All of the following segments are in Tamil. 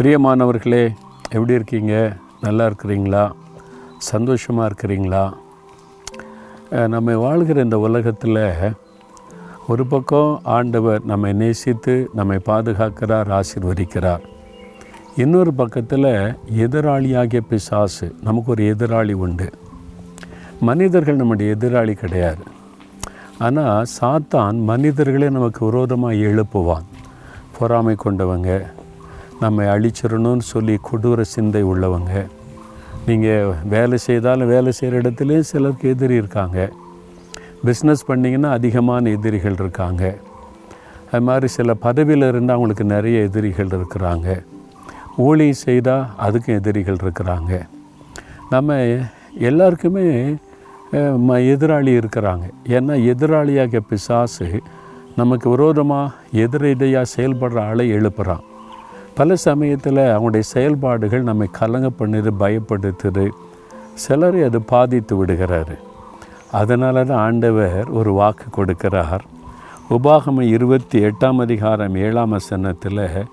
பிரியமானவர்களே எப்படி இருக்கீங்க? நல்லா இருக்கிறீங்களா? சந்தோஷமாக இருக்கிறீங்களா? நம்ம வாழ்கிற இந்த உலகத்தில் ஒரு பக்கம் ஆண்டவர் நம்மை நேசித்து நம்மை பாதுகாக்கிறார் ஆசிர்வதிக்கிறார். இன்னொரு பக்கத்தில் எதிராளியாகிய பிசாசு நமக்கு ஒரு எதிராளி உண்டு. மனிதர்கள் நம்முடைய எதிராளி கிடையாது. ஆனால் சாத்தான் மனிதர்களே நமக்கு விரோதமாக எழுப்புவான். பொறாமை கொண்டவங்க நம்மை அழிச்சிடணும்னு சொல்லி கொடூர சிந்தை உள்ளவங்க. நீங்கள் வேலை செய்தாலும் வேலை செய்கிற இடத்துலையும் சிலருக்கு எதிரி இருக்காங்க. பிஸ்னஸ் பண்ணிங்கன்னா அதிகமான எதிரிகள் இருக்காங்க. அது மாதிரி சில பதவியில் இருந்தால் அவங்களுக்கு நிறைய எதிரிகள் இருக்கிறாங்க. ஊழியம் செய்தால் அதுக்கும் எதிரிகள் இருக்கிறாங்க. நம்ம எல்லாருக்குமே ம எதிராளி இருக்கிறாங்க. ஏன்னா எதிராளியாக பிசாசு நமக்கு விரோதமாக எதிரெதியாக செயல்படுற ஆளை எழுப்புகிறான் பல சமயத்தில் அவங்களுடைய செயல்பாடுகள் நம்மை கலங்க பண்ணுது பயப்படுத்துது. சிலரை அது பாதித்து விடுகிறாரு. அதனால தான் ஆண்டவர் ஒரு வாக்கு கொடுக்கிறார். உபாகம இருபத்தி எட்டாம் அதிகாரம் ஏழாம் வசனத்தில்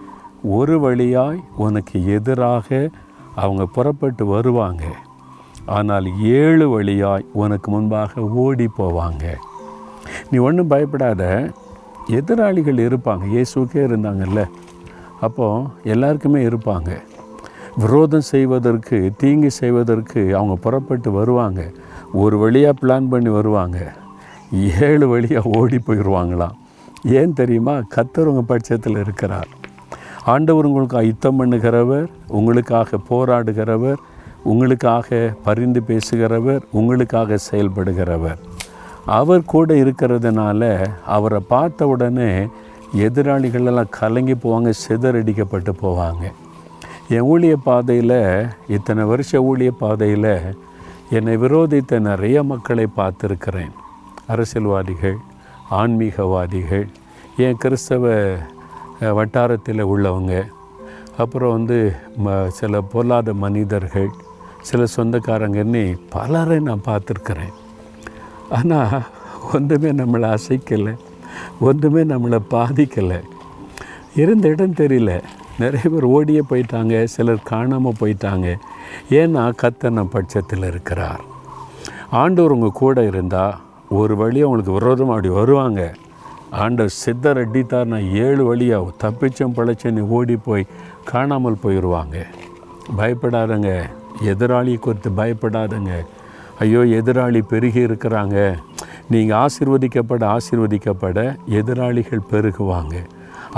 ஒரு வழியாய் உனக்கு எதிராக அவங்க புறப்பட்டு வருவாங்க. ஆனால் ஏழு வழியாய் உனக்கு முன்பாக ஓடி போவாங்க. நீ ஒன்றும் பயப்படாத. எதிராளிகள் இருப்பாங்க. இயேசுக்கே இருந்தாங்கல்ல. அப்போது எல்லாருக்குமே இருப்பாங்க. விரோதம் செய்வதற்கு தீங்கு செய்வதற்கு அவங்க புறப்பட்டு வருவாங்க. ஒரு வழியாக பிளான் பண்ணி வருவாங்க. ஏழு வழியாக ஓடி போயிடுவாங்களாம் ஏன் தெரியுமா? கத்தர் உங்கள் பட்சத்தில் இருக்கிறார். ஆண்டவர் உங்களுக்கு யுத்தம் பண்ணுகிறவர் உங்களுக்காக போராடுகிறவர் உங்களுக்காக பரிந்து பேசுகிறவர் உங்களுக்காக செயல்படுகிறவர். அவர் கூட இருக்கிறதுனால அவரை பார்த்த உடனே எதிராளிகள் எல்லாம் கலங்கி போவாங்க சிதறடிக்கப்பட்டு போவாங்க. என் ஊழிய பாதையில் இத்தனை வருஷ ஊழிய பாதையில் என்னை விரோதித்த நிறைய மக்களை பார்த்துருக்கிறேன். அரசியல்வாதிகள் ஆன்மீகவாதிகள் என் கிறிஸ்தவ வட்டாரத்தில் உள்ளவங்க. அப்புறம் வந்து ம சில பொல்லாத மனிதர்கள் சில சொந்தக்காரங்கன்னு பலரை நான் பார்த்துருக்குறேன். ஆனால் ஒன்றுமே நம்மளை அசைக்கலை. ஒன்றுமே நம்மளை பாதிக்கலை. இருந்த இடம் தெரியல. நிறைய பேர் ஓடியே போயிட்டாங்க. சிலர் காணாமல் போயிட்டாங்க. ஏன்னா கத்தன பட்சத்தில் இருக்கிறார். ஆண்டவர் உங்கள் கூட இருந்தால் ஒரு வழி அவங்களுக்கு விரோதமாக அப்படி வருவாங்க. ஆண்டவர் சித்தர் அடித்தார் நான் ஏழு வழியாக தப்பிச்சம் பழச்சேன்னு ஓடி போய் காணாமல் போயிடுவாங்க பயப்படாதங்க. எதிராளி குறித்து பயப்படாதங்க. ஐயோ எதிராளி பெருகி இருக்கிறாங்க. நீங்கள் ஆசிர்வதிக்கப்பட ஆசிர்வதிக்கப்பட எதிராளிகள் பெருகுவாங்க.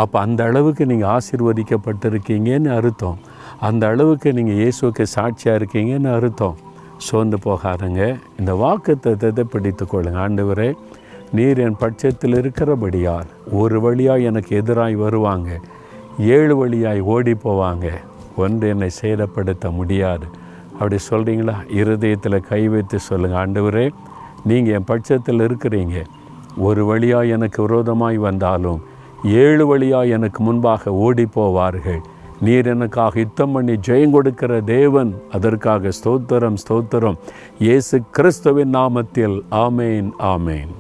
அப்போ அந்த அளவுக்கு நீங்கள் ஆசிர்வதிக்கப்பட்டிருக்கீங்கன்னு அர்த்தம். அந்த அளவுக்கு நீங்கள் இயேசுக்கு சாட்சியாக இருக்கீங்கன்னு அர்த்தம். சோர்ந்து போகாதங்க. இந்த வாக்கு தத்துவத்தை பிடித்து கொள்ளுங்க. ஆண்டவரே நீர் என் பட்சத்தில் இருக்கிறபடியால் ஒரு வழியாக எனக்கு எதிராய் வருவாங்க. ஏழு வழியாய் ஓடி போவாங்க. ஒன்று என்னை சேதப்படுத்த முடியாது. அப்படி சொல்கிறீங்களா இருதயத்தில் கை வைத்து சொல்லுங்கள் ஆண்டவரே நீங்கள் என் பட்சத்தில் இருக்கிறீங்க. ஒரு வழியாக எனக்கு விரோதமாய் வந்தாலும் ஏழு வழியாக எனக்கு முன்பாக ஓடி போவார்கள் நீர் எனக்காக யுத்தம் பண்ணி ஜெயம் கொடுக்கிற தேவன் அதற்காக ஸ்தோத்திரம் ஸ்தோத்திரம். இயேசு கிறிஸ்துவின் நாமத்தில் ஆமேன் ஆமேன்.